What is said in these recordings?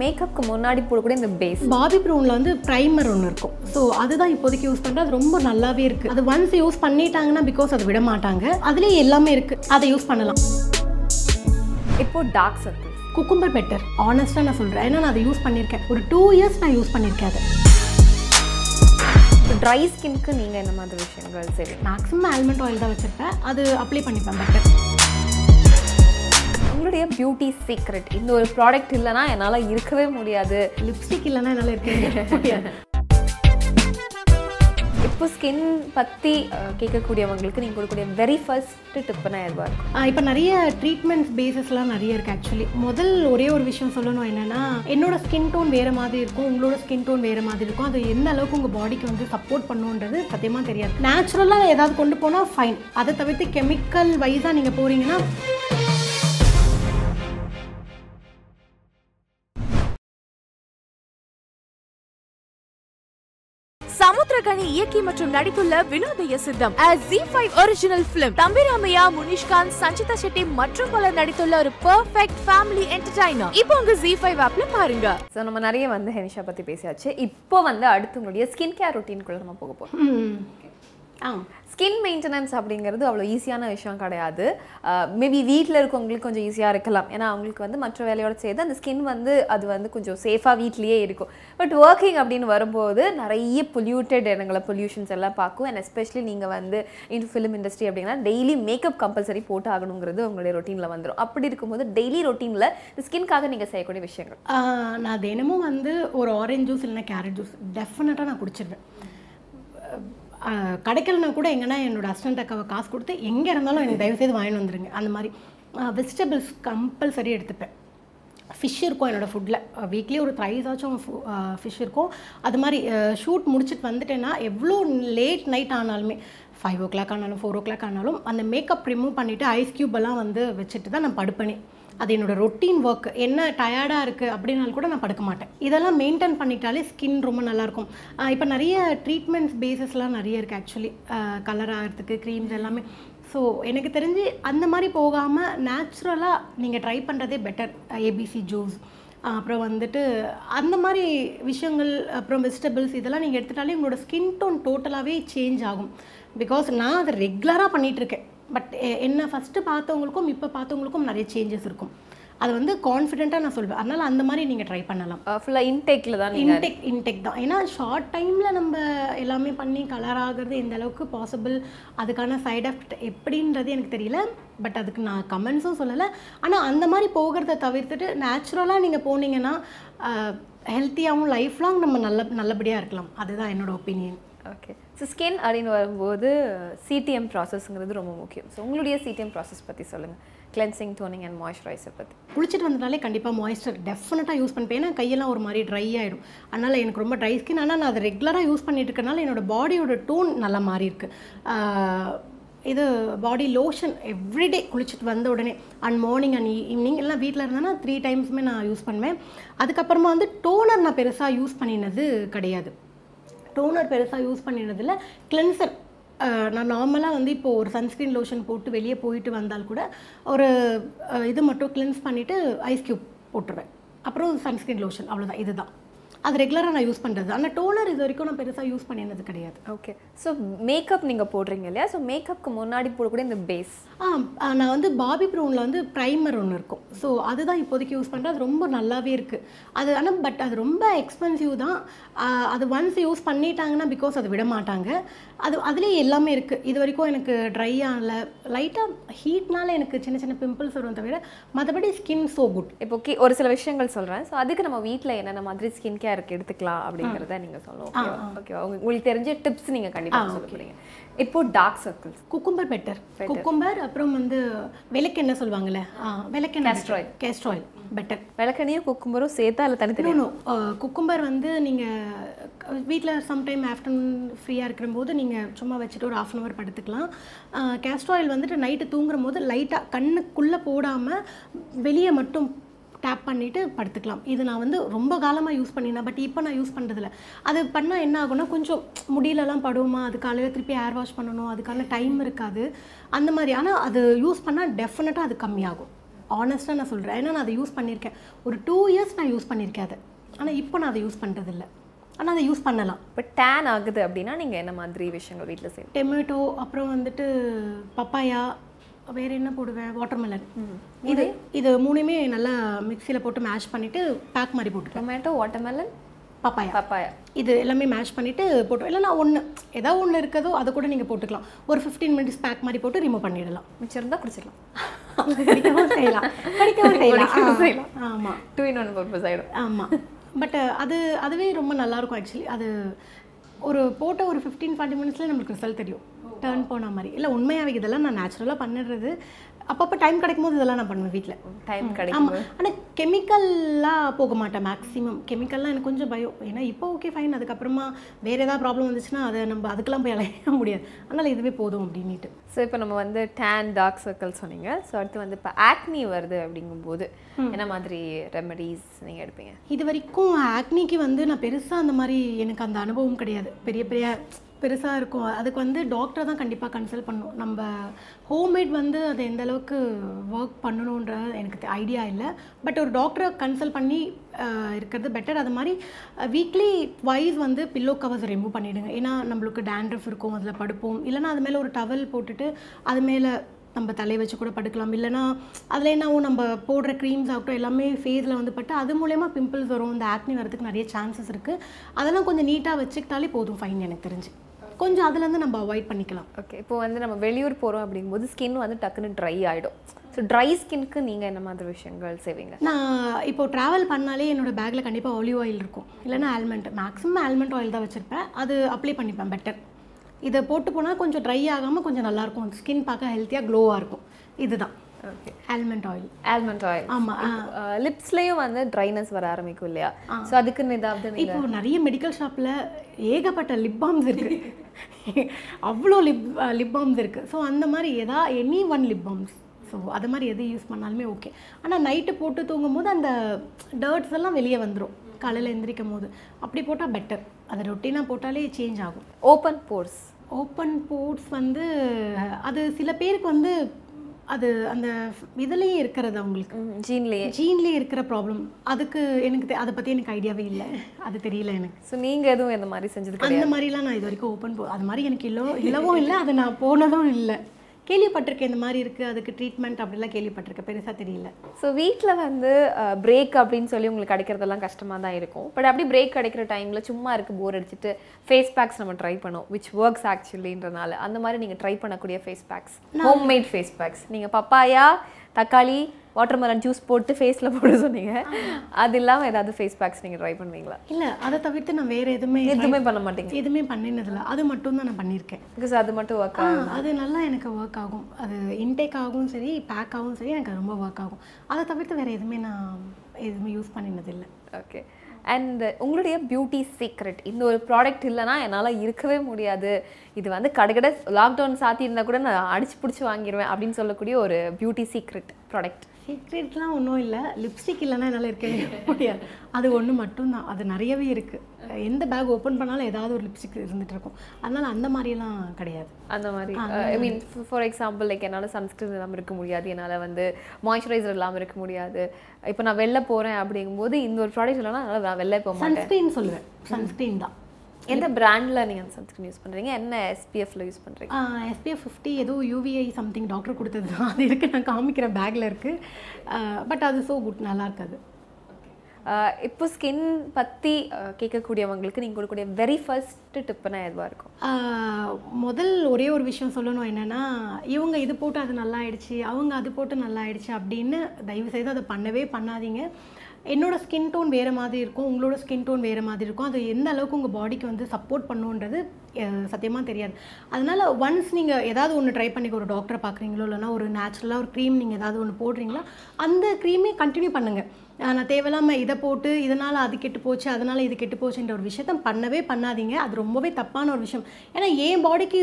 மேக்கப்புக்கு முன்னாடி போடக்கூடிய இந்த பேஸ் பாபி ப்ரௌனில் வந்து ப்ரைமர் ஒன்று இருக்கும். ஸோ அதுதான் இப்போதைக்கு யூஸ் பண்ணுறது அது ரொம்ப நல்லாவே இருக்குது அது ஒன்ஸ் யூஸ் பண்ணிட்டாங்கன்னா பிகாஸ் அது விட மாட்டாங்க. அதுலேயே எல்லாமே இருக்குது அதை யூஸ் பண்ணலாம். இப்போ டார்க் சர்க்கிள் குக்கும்பர் பெட்டர் ஆனஸ்ட்டாக நான் சொல்கிறேன் ஏன்னா நான் அதை யூஸ் பண்ணியிருக்கேன். ஒரு டூ இயர்ஸ் நான் யூஸ் பண்ணியிருக்கேன் அதை. ட்ரை ஸ்கின்க்கு நீங்கள் என்ன மாதிரி விஷயங்கள் செய்வீங்க? மேக்ஸிமம் ஆல்மண்ட் ஆயில் தான் வச்சுருப்பேன். அது அப்ளை பண்ணிப்பேன் பெட்டர் உங்களுடைய பியூட்டி சீக்ரெட் இந்த ஒரு ப்ராடக்ட் இல்லைன்னா என்னால் இருக்கவே முடியாது. லிப்ஸ்டிக் இல்லைன்னா என்னால் இருக்க முடியாது. இப்போ ஸ்கின் பற்றி கேட்கக்கூடியவங்களுக்கு நீங்கள் கொடுக்கக்கூடிய வெரி ஃபர்ஸ்ட் டிப்புனா எதுவாக இருக்கும்? இப்போ நிறைய ட்ரீட்மெண்ட் பேசஸ்லாம் நிறைய இருக்குது ஆக்சுவலி முதல் ஒரே ஒரு விஷயம் சொல்லணும் என்னென்னா என்னோட ஸ்கின் டோன் வேறு மாதிரி இருக்கும் உங்களோட ஸ்கின் டோன் வேறு மாதிரி இருக்கும். அது எந்த அளவுக்கு உங்கள் பாடிக்கு வந்து சப்போர்ட் பண்ணுன்றது சத்தியமாக தெரியாது. நேச்சுரலாக ஏதாவது கொண்டு போனால் ஃபைன் அதை தவிர்த்து கெமிக்கல் வைஸாக நீங்கள் போகிறீங்கன்னா சமுத்திரகனி இயக்கி மற்றும் நடித்துள்ள Vinodhaya Sitham Zee five original film Thambi Ramaiah Munishkanth Sanchita Shetty மற்றும் பலர் நடித்துள்ள ஒரு பெர்ஃபெக்ட் ஃபேமிலி என்டர்டைனர் இப்போ உங்க ஜி ஃபைவ் ஆப்ல பாருங்க. ஸோ நம்ம நிறைய வந்து ஹெனிஷா பற்றி பேசியாச்சு. இப்போ வந்து அடுத்து உங்களுடைய ஸ்கின் கேர் ரொட்டீனுக்குள்ளே நம்ம போக போகிறோம் ஸ்கின் மெயின்டெனன்ஸ் அப்படிங்கிறது அவ்வளோ ஈஸியான விஷயம் கிடையாது. மேபி வீட்டில் இருக்கவங்களுக்கு கொஞ்சம் ஈஸியாக இருக்கலாம். ஏன்னா அவங்களுக்கு வந்து மற்ற வேலையோட சேர்த்து அந்த ஸ்கின் வந்து அது வந்து கொஞ்சம் சேஃபாக வீட்லேயே இருக்கும். பட் ஒர்க்கிங் அப்படின்னு வரும்போது நிறைய பொல்யூட்டட் இடங்களை பொல்யூஷன்ஸ் எல்லாம் பார்க்கும். அண்ட் எஸ்பெஷலி நீங்கள் வந்து இன் ஃபிலிம் இண்டஸ்ட்ரி அப்படின்னா டெய்லி மேக்கப் கம்பல்சரி போட்டு ஆகணுங்கிறது உங்களுடைய ரொட்டீனில் வந்துடும் அப்படி இருக்கும்போது டெய்லி ரொட்டீனில் இந்த ஸ்கின்காக நீங்கள் செய்யக்கூடிய விஷயங்கள்? நான் தினமும் வந்து ஒரு ஆரஞ்சு ஜூஸ் இல்லைன்னா கேரட் ஜூஸ் டெஃபினட்டாக நான் குடிச்சிருவேன். கிடைக்கலனா கூட எங்கன்னா என்னோட ஹஸ்பண்ட் அக்காவை காசு கொடுத்து எங்கே இருந்தாலும் எனக்கு தயவுசெய்து வாங்கிட்டு வந்துருங்க. அந்த மாதிரி. வெஜிடபிள்ஸ் கம்பல்சரி எடுத்துப்பேன். ஃபிஷ் இருக்கும் என்னோடய ஃபுட்டில் வீக்லி ஒரு த்ரைஸ் ஆச்சும் ஃபிஷ் இருக்கும். அது மாதிரி ஷூட் முடிச்சுட்டு வந்துட்டேன்னா எவ்வளோ லேட் நைட் ஆனாலுமே ஃபைவ் ஓ கிளாக் ஆனாலும் ஃபோர் ஓ கிளாக் ஆனாலும் அந்த மேக்கப் ரிமூவ் பண்ணிவிட்டு ஐஸ் க்யூப் எல்லாம் வந்து வச்சுட்டு தான் நான் படுப்பேனே. அது என்னோட ரொட்டீன் ஒர்க் என்ன டயர்டாக இருக்குது அப்படின்னாலும் கூட நான் படுக்க மாட்டேன். இதெல்லாம் மெயின்டைன் பண்ணிட்டாலே ஸ்கின் ரொம்ப நல்லாயிருக்கும் இப்போ நிறைய ட்ரீட்மெண்ட்ஸ் பேசஸ்லாம் நிறைய இருக்குது ஆக்சுவலி கலர் ஆகிறதுக்கு க்ரீம்ஸ் எல்லாமே. ஸோ எனக்கு தெரிஞ்சு அந்த மாதிரி போகாமல் நேச்சுரலாக நீங்கள் ட்ரை பண்ணுறதே பெட்டர் ஏபிசி ஜூஸ் அப்புறம் வந்துட்டு அந்த மாதிரி விஷயங்கள் அப்புறம் வெஜிடபிள்ஸ் இதெல்லாம் நீங்கள் எடுத்துட்டாலே உங்களோட ஸ்கின் டோன் டோட்டலாகவே சேஞ்ச் ஆகும். பிகாஸ் நான் அதை ரெகுலராக பண்ணிகிட்ருக்கேன் பட் என்ன ஃபஸ்ட்டு பார்த்தவங்களுக்கும் இப்போ பார்த்தவங்களுக்கும் நிறைய சேஞ்சஸ் இருக்கும். அது வந்து கான்ஃபிடென்ட்டாக நான் சொல்வேன். அதனால் அந்த மாதிரி நீங்கள் ட்ரை பண்ணலாம். ஃபுல்லாக இன்டேக்கில் தான் இன்டெக் இன்டெக் தான். ஏன்னா ஷார்ட் டைமில் நம்ம எல்லாமே பண்ணி கலர் ஆகிறது எந்த அளவுக்கு பாசிபிள் அதுக்கான சைட் எஃபெக்ட் எப்படின்றது எனக்கு தெரியல. பட் அதுக்கு நான் கமெண்ட்ஸும் சொல்லலை. ஆனால் அந்த மாதிரி போகிறத தவிர்த்துட்டு நேச்சுரலாக நீங்கள் போனீங்கன்னா ஹெல்த்தியாகவும் லைஃப் லாங் நம்ம நல்ல நல்லபடியாக இருக்கலாம். அதுதான் என்னோட ஒப்பீனியன் ஓகே ஸோ ஸ்கின் அப்படின்னு வரும்போது சிடிஎம் ப்ராசஸ்ங்கிறது ரொம்ப முக்கியம். ஸோ உங்களுடைய சிடிஎம் ப்ராசஸ் பற்றி சொல்லுங்கள் கிளென்சிங் டோனிங் அண்ட் மாய்ஸ்சரைசர் பற்றி குளிச்சுட்டு வந்தனாலே கண்டிப்பாக மாய்ஸ்சர் டெஃபினட்டாக யூஸ் பண்ணிப்பேன். ஏன்னா கையெல்லாம் ஒரு மாதிரி ட்ரை ஆகிடும் அதனால் எனக்கு ரொம்ப ட்ரை ஸ்கின் ஆனால் நான் அதை ரெகுலராக யூஸ் பண்ணிட்டு இருக்கனால என்னோட பாடியோட டோன் நல்லா மாறி இருக்கு. இது பாடி லோஷன் எவ்ரிடே குளிச்சுட்டு வந்த உடனே அண்ட் மார்னிங் அண்ட் ஈவினிங் எல்லாம் வீட்டில் இருந்தேன்னா த்ரீ டைம்ஸுமே நான் யூஸ் பண்ணுவேன். அதுக்கப்புறமா வந்து டோனர் நான் பெருசாக யூஸ் பண்ணினது கிடையாது. டோனர் பெருசாக யூஸ் பண்ணினதில் கிளென்சர் நான் நார்மலாக வந்து இப்போ ஒரு சன்ஸ்க்ரீன் லோஷன் போட்டு வெளியே போயிட்டு வந்தால் கூட ஒரு இது மட்டும் கிளென்ஸ் பண்ணிவிட்டு ஐஸ் க்யூப் போட்டுருவேன். அப்புறம் சன்ஸ்க்ரீன் லோஷன் அவ்வளோதான் இதுதான். அது ரெகுலராக நான் யூஸ் பண்ணுறது ஆனால் டோனர் இது வரைக்கும் நான் பெருசாக யூஸ் பண்ணினது கிடையாது. ஓகே ஸோ மேக்கப் நீங்கள் போடுறீங்க இல்லையா? ஸோ மேக்கப்புக்கு முன்னாடி போடக்கூடிய இந்த பேஸ் ஆ நான் வந்து பாபி ப்ரௌனில் வந்து ப்ரைமர் ஒன்று இருக்கும். ஸோ அதுதான் இப்போதைக்கு யூஸ் பண்ணுறேன் அது ரொம்ப நல்லாவே இருக்குது அது ஆனால் பட் அது ரொம்ப எக்ஸ்பென்சிவ் தான். அது ஒன்ஸ் யூஸ் பண்ணிட்டாங்கன்னா பிகாஸ் அது விட மாட்டாங்க. அது அதுலேயே எல்லாமே இருக்குது இது வரைக்கும் எனக்கு ட்ரை ஆகல லைட்டாக ஹீட்னால எனக்கு சின்ன சின்ன பிம்பிள்ஸ் வரும் தவிர மற்றபடி ஸ்கின் ஸோ குட் இப்போ ஓகே ஒரு சில விஷயங்கள் சொல்கிறேன் ஸோ அதுக்கு நம்ம வீட்டில் என்னென்ன மாதிரி ஸ்கின் கேருக்கு எடுத்துக்கலாம் அப்படிங்கிறத நீங்கள் சொல்லணும். ஓகேவா ஓகேவா உங்க- உங்களுக்கு தெரிஞ்ச டிப்ஸ் நீங்கள் கண்டிப்பாக சொல்ல போகிறீங்க இப்போ dark circles cucumber better cucumber அப்புறம் வந்து விளக்கெண்ணெய் சொல்லுவாங்கல்ல விளக்கெண்ணெய் Castor oil. Castor oil better விளக்கணியும் குக்கும்பரும் சேர்த்தா இல்லை தனித்தனி நோ குக்கும்பர் வந்து நீங்கள் வீட்டில் சம்டைம் ஆஃப்டர்நூன் ஃப்ரீயாக இருக்கிறபோது நீங்கள் சும்மா வச்சுட்டு ஒரு ஆஃப் அன் ஹவர் படுத்துக்கலாம். கேஸ்ட்ர் ஆயில் வந்துட்டு நைட்டு தூங்குற போது லைட்டாக கண்ணுக்குள்ளே போடாமல் வெளியே மட்டும் டேப் பண்ணிவிட்டு படுத்துக்கலாம். இது நான் வந்து ரொம்ப காலமாக யூஸ் பண்ணினேன் பட் இப்போ நான் யூஸ் பண்ணுறதில்ல அது பண்ணால் என்ன ஆகும்னா கொஞ்சம் முடியலலாம் படுவோமா? அது காலையில் திருப்பி ஹேர் வாஷ் பண்ணணும். அதுக்கான டைம் இருக்காது. அந்த மாதிரி. ஆனால் அது யூஸ் பண்ணால் டெஃபினட்டாக அது கம்மியாகும். ஆனஸ்ட்டாக நான் சொல்கிறேன் ஏன்னா நான் அதை யூஸ் பண்ணியிருக்கேன் ஒரு டூ இயர்ஸ் நான் யூஸ் பண்ணியிருக்கேன் அதை. ஆனால் இப்போ நான் அதை யூஸ் பண்ணுறதில்ல ஆனால் அதை யூஸ் பண்ணலாம். இப்போ டேன் ஆகுது அப்படின்னா நீங்கள் என்ன மாதிரி விஷயங்கள் வீட்டில் செய்வீங்க? டொமேட்டோ அப்புறம் வந்துட்டு பப்பாயா வேறு என்ன போடுவேன் வாட்டர்மெலன் இது இது மூணுமே நல்லா மிக்சியில் போட்டு மேஷ் பண்ணிவிட்டு பேக் மாதிரி போட்டுருவேன் டொமேட்டோ வாட்டர்மெலன் பப்பாயா பப்பாயா இது எல்லாமே மேஷ் பண்ணிவிட்டு போட்டு இல்லைனா ஒன்று ஏதாவது ஒன்று இருக்கதோ அதை கூட நீங்கள் போட்டுக்கலாம். ஒரு ஃபிஃப்டீன் மினிட்ஸ் பேக் மாதிரி போட்டு ரிமூவ் பண்ணிடலாம். மிச்சம் இருந்தால் குடிச்சிடலாம். கடிக்கவும் செய்யலாம். கடிக்கவும் செய்யலாம். ஆமாம் டூ இன் ஒன் பர்பஸ் ஆகிடும் ஆமாம் பட் அது அதுவே ரொம்ப நல்லாயிருக்கும் ஆக்சுவலி அது ஒரு போட்ட ஒரு ஃபிஃப்டீன் ஃபார்ட்டி மினிட்ஸில் நம்மளுக்கு ரிசல்ட் தெரியும். டேர்ன் போன மாதிரி. இல்லை உண்மையாகவே இதெல்லாம் நான் நேச்சுரலாக பண்ணிடுறது. அப்பப்போ டைம் கிடைக்கும் போது இதெல்லாம் நான் பண்ணுவேன் வீட்டில் டைம் கிடைக்கும் ஆனால் கெமிக்கல்லாம் போக மாட்டேன் மேக்ஸிமம் கெமிக்கல்லாம் எனக்கு கொஞ்சம் பயம். ஏன்னா இப்போ ஓகே ஃபைன் அதுக்கப்புறமா வேறு ஏதாவது ப்ராப்ளம் வந்துச்சுன்னா அதை நம்ம அதுக்கெல்லாம் போய் அலைய முடியாது. அதனால் இதுவே போதும் அப்படின்ட்டு ஸோ இப்போ நம்ம வந்து டேன் டார்க் சர்க்கிள் சொன்னீங்க. ஸோ அடுத்து வந்து இப்போ ஆக்னி வருது அப்படிங்கும்போது என்ன மாதிரி ரெமடிஸ் நீங்கள் எடுப்பீங்க? இது வரைக்கும் ஆக்னிக்கு வந்து நான் பெருசாக அந்த மாதிரி எனக்கு அந்த அனுபவம் கிடையாது. பெரிய பெரிய பெருசாக இருக்கும். அதுக்கு வந்து டாக்டரை தான் கண்டிப்பாக கன்சல்ட் பண்ணணும் நம்ம ஹோம்மேட் வந்து அது எந்த அளவுக்கு ஒர்க் பண்ணணுன்ற எனக்கு ஐடியா இல்லை. பட் ஒரு டாக்டரை கன்சல்ட் பண்ணி இருக்கிறது பெட்டர் அது மாதிரி வீக்லி வைஸ் வந்து பில்லோ கவர்ஸ் ரிமூவ் பண்ணிவிடுங்க ஏன்னா நம்மளுக்கு டேண்ட்ரஃப் இருக்கும் அதில் படுப்போம். இல்லைன்னா அது மேலே ஒரு டவல் போட்டுட்டு அது மேலே நம்ம தலையை வச்சு கூட படுக்கலாம். இல்லைன்னா அதில் என்னாவும் நம்ம போடுற க்ரீம்ஸ் ஆகட்டும் எல்லாமே ஃபேஸில் வந்து பட்டு அது மூலயமா பிம்பிள்ஸ் வரும். இந்த ஆக்னி வரதுக்கு நிறைய சான்சஸ் இருக்குது அதெல்லாம் கொஞ்சம் நீட்டாக வச்சுக்கிட்டாலே போதும் ஃபைன் எனக்கு தெரிஞ்சு. கொஞ்சம் அதுலேருந்து நம்ம அவாய்ட் பண்ணிக்கலாம். ஓகே இப்போ வந்து நம்ம வெளியூர் போகிறோம் அப்படிங்கும்போது ஸ்கின் வந்து டக்குன்னு ட்ரை ஆகிடும் ஸோ ட்ரை ஸ்கின்க்கு நீங்கள் என்ன மாதிரி விஷயங்கள் செய்வீங்க? நான் இப்போ ட்ராவல் பண்ணாலே என்னோட பேக்கில் கண்டிப்பாக ஆலிவ் ஆயில் இருக்கும். இல்லைன்னா ஆல்மண்ட் மேக்ஸிமம் ஆல்மண்ட் ஆயில் தான் வச்சுருப்பேன். அது அப்ளை பண்ணிப்பேன் பெட்டர் இதை போட்டு போனால் கொஞ்சம் ட்ரை ஆகாமல் கொஞ்சம் நல்லாயிருக்கும் ஸ்கின் பார்க்க ஹெல்த்தியாக க்ளோவாக இருக்கும். இதுதான். Okay almond oil almond oil ஆமாம் லிப்ஸ்லேயும் வந்து ட்ரைனஸ் வர ஆரம்பிக்கும் இல்லையா? ஸோ அதுக்குன்னு ஏதாவது இப்போ நிறைய மெடிக்கல் ஷாப்பில் ஏகப்பட்ட லிப் பாம்ஸ் இருக்கு. அவ்வளோ லிப் லிப் பாம்ஸ் இருக்கு. ஸோ அந்த மாதிரி எதா any one lip balms so அது மாதிரி எது யூஸ் பண்ணாலுமே ஓகே ஆனால் நைட்டு போட்டு தூங்கும் போது அந்த டர்ட்ஸ் எல்லாம் வெளியே வந்துடும் காலையில் எந்திரிக்கும் போது. அப்படி போட்டால் பெட்டர் அதை ரொட்டீனாக போட்டாலே சேஞ்ச் ஆகும். ஓப்பன் போர்ஸ் ஓப்பன் போர்ட்ஸ் வந்து அது சில பேருக்கு வந்து அது அந்த இதுலேயே இருக்கிறது அவங்களுக்கு. ஜீன்லேயே ஜீன்லேயே இருக்கிற ப்ராப்ளம் அதுக்கு எனக்கு அதை பற்றி எனக்கு ஐடியாவே இல்லை. அது தெரியல எனக்கு. ஸோ நீங்கள் எதுவும் இந்த மாதிரி செஞ்சது அந்த மாதிரிலாம் நான் இது வரைக்கும் ஓப்பன் போ அது மாதிரி எனக்கு இல்லோ இல்லவும் இல்லை அது நான் போனதும் இல்லை. கேள்விப்பட்டிருக்கேன் இந்த மாதிரி இருக்குது அதுக்கு ட்ரீட்மெண்ட் அப்படிலாம் கேள்விப்பட்டிருக்கேன் பெருசாக தெரியல. ஸோ வீட்டில் வந்து பிரேக் அப்படின்னு சொல்லி உங்களுக்கு கிடைக்கிறதெல்லாம் கஷ்டமாக தான் இருக்கும். பட் அப்படி பிரேக் கிடைக்கிற டைமில் சும்மா இருக்கு போர் அடிச்சுட்டு ஃபேஸ் பேக்ஸ் நம்ம ட்ரை பண்ணுவோம் விச் ஒர்க்ஸ் ஆக்சுவலின்றனால அந்த மாதிரி நீங்கள் ட்ரை பண்ணக்கூடிய face packs homemade face packs நீங்கள் பப்பாயா தக்காளி வாட்டர்மெலன் ஜூஸ் போட்டு ஃபேஸில் போட சொன்னீங்க. அது இல்லாமல் ஏதாவது ஃபேஸ் பேக்ஸ் நீங்கள் ட்ரை பண்ணுவீங்களா? இல்லை அதை தவிர்த்து நான் வேறு எதுவுமே எதுவுமே பண்ண மாட்டீங்க. எதுவுமே பண்ணினதில்ல. அது மட்டும் தான் நான் பண்ணியிருக்கேன். பிகாஸ் அது மட்டும் ஒர்க் ஆ அது நல்லா எனக்கு ஒர்க் ஆகும். அது இன்டேக் ஆகும் சரி பேக் ஆகும் சரி எனக்கு ரொம்ப ஒர்க் ஆகும். அதை தவிர்த்து வேறு எதுவுமே நான் எதுவுமே யூஸ் பண்ணினதில்லை. ஓகே அண்ட் உங்களுடைய பியூட்டி சீக்ரெட் இந்த ஒரு ப்ராடக்ட் இல்லைன்னா என்னால் இருக்கவே முடியாது. இது வந்து கடைக்கடை லாக்டவுன் சாத்தி இருந்தால் கூட நான் அடிச்சு பிடிச்சி வாங்கிடுவேன் அப்படின்னு சொல்லக்கூடிய ஒரு பியூட்டி சீக்ரெட் ப்ராடக்ட் சீக்ரெட்லாம் ஒன்றும் இல்லை. லிப்ஸ்டிக் இல்லைன்னா என்னால் இருக்கவே முடியாது. அது ஒன்று மட்டும்தான். அது நிறையவே இருக்குது எந்த பேக் ஓப்பன் பண்ணாலும் ஏதாவது ஒரு லிப்ஸ்டிக் இருந்துட்டு இருக்கும். அதனால் அந்த மாதிரியெல்லாம் கிடையாது. அந்த மாதிரி. I mean for example like என்னால் சன்ஸ்கிரீன் இல்லாமல் இருக்க முடியாது. என்னால் வந்து மாய்ஸ்சரைசர் இல்லாமல் இருக்க முடியாது. இப்போ நான் வெளில போகிறேன் அப்படிங்கும்போது இந்த ஒரு ப்ராடக்ட் இல்லைன்னா என்னால் நான் வெளில போக மாட்டேன். சன்ஸ்க்ரீன் சொல்லுவேன். சன்ஸ்க்ரீன் தான். எந்த பிராண்டில் நீங்கள் அந்த சன்ஸ்கிரீன் யூஸ் பண்ணுறீங்க என்ன எஸ்பிஎஃப்ல யூஸ் பண்ணுறீங்க எஸ்பிஎஃப் ஃபிஃப்டி ஏதோ யூவிஐ சம்திங் டாக்டர் கொடுத்தது தான். அது இருக்குது நான் காமிக்கிறேன் பேக்கில் இருக்குது பட் அது ஸோ குட் நல்லா இருக்காது. இப்போ ஸ்கின் பற்றி கேட்கக்கூடியவங்களுக்கு நீங்கள் கொடுக்கக்கூடிய வெரி ஃபர்ஸ்ட் டிப்புனா எதுவாக இருக்கும்? முதல் ஒரே ஒரு விஷயம் சொல்லணும் என்னென்னா இவங்க இது போட்டு அது நல்லா ஆயிடுச்சு அவங்க அது போட்டு நல்லா ஆயிடுச்சு அப்படின்னு தயவு செய்து அதை பண்ணவே பண்ணாதீங்க. என்னோட ஸ்கின் டோன் வேறு மாதிரி இருக்கும் உங்களோட ஸ்கின் டோன் வேறு மாதிரி இருக்கும். அது எந்த அளவுக்கு உங்கள் பாடிக்கு வந்து சப்போர்ட் பண்ணுன்றது சத்தியமாக தெரியாது. அதனால் ஒன்ஸ் நீங்கள் ஏதாவது ஒன்று ட்ரை பண்ணி ஒரு டாக்டரை பார்க்குறீங்களோ இல்லைனா ஒரு நேச்சுரலாக ஒரு க்ரீம் நீங்கள் ஏதாவது ஒன்று போடுறீங்களா அந்த க்ரீமே கண்டினியூ பண்ணுங்கள் நான் தேவையில்லாமல் இதை போட்டு இதனால் அது கெட்டு போச்சு அதனால் இது கெட்டு போச்சுன்ற ஒரு விஷயத்த பண்ணவே பண்ணாதீங்க. அது ரொம்பவே தப்பான ஒரு விஷயம். ஏன்னா என் பாடிக்கு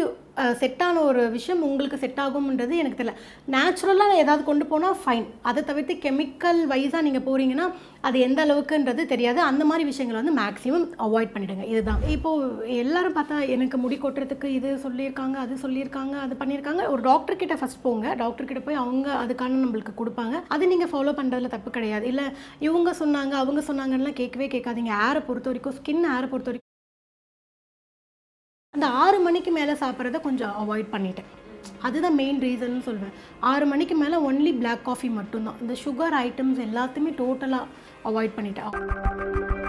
செட்டான ஒரு விஷயம் உங்களுக்கு செட் ஆகும்ன்றது எனக்கு தெரியல. நேச்சுரலாக ஏதாவது கொண்டு போனால் ஃபைன் அதை தவிர்த்து கெமிக்கல் வைஸாக நீங்கள் போகிறீங்கன்னா அது எந்த அளவுக்குன்றது தெரியாது. அந்த மாதிரி விஷயங்களை வந்து மேக்ஸிமம் அவாய்ட் பண்ணிவிடுங்க இதுதான். இப்போது எல்லாரும் பார்த்தா எனக்கு முடி கொட்டுறதுக்கு இது சொல்லியிருக்காங்க அது சொல்லியிருக்காங்க அது பண்ணியிருக்காங்க. ஒரு டாக்டர் கிட்ட ஃபஸ்ட் போங்க. டாக்டர் கிட்ட போய் அவங்க அதுக்கான நம்மளுக்கு கொடுப்பாங்க. அது நீங்கள் ஃபாலோ பண்ணுறதுல தப்பு கிடையாது. இல்லை இவங்க சொன்னாங்க அவங்க சொன்னாங்கலாம் கேட்கவே கேட்காதீங்க. ஏரை பொறுத்த வரைக்கும் ஸ்கின் ஏரை பொறுத்த வரைக்கும். அந்த ஆறு மணிக்கு மேலே சாப்பிட்றத கொஞ்சம் அவாய்ட் பண்ணிட்டேன். அதுதான் மெயின் ரீசன் சொல்வேன். ஆறு மணிக்கு மேலே ஒன்லி பிளாக் காஃபி மட்டும்தான். இந்த சுகர் ஐட்டம்ஸ் எல்லாத்தையுமே டோட்டலாக அவாய்ட் பண்ணிட்டேன்.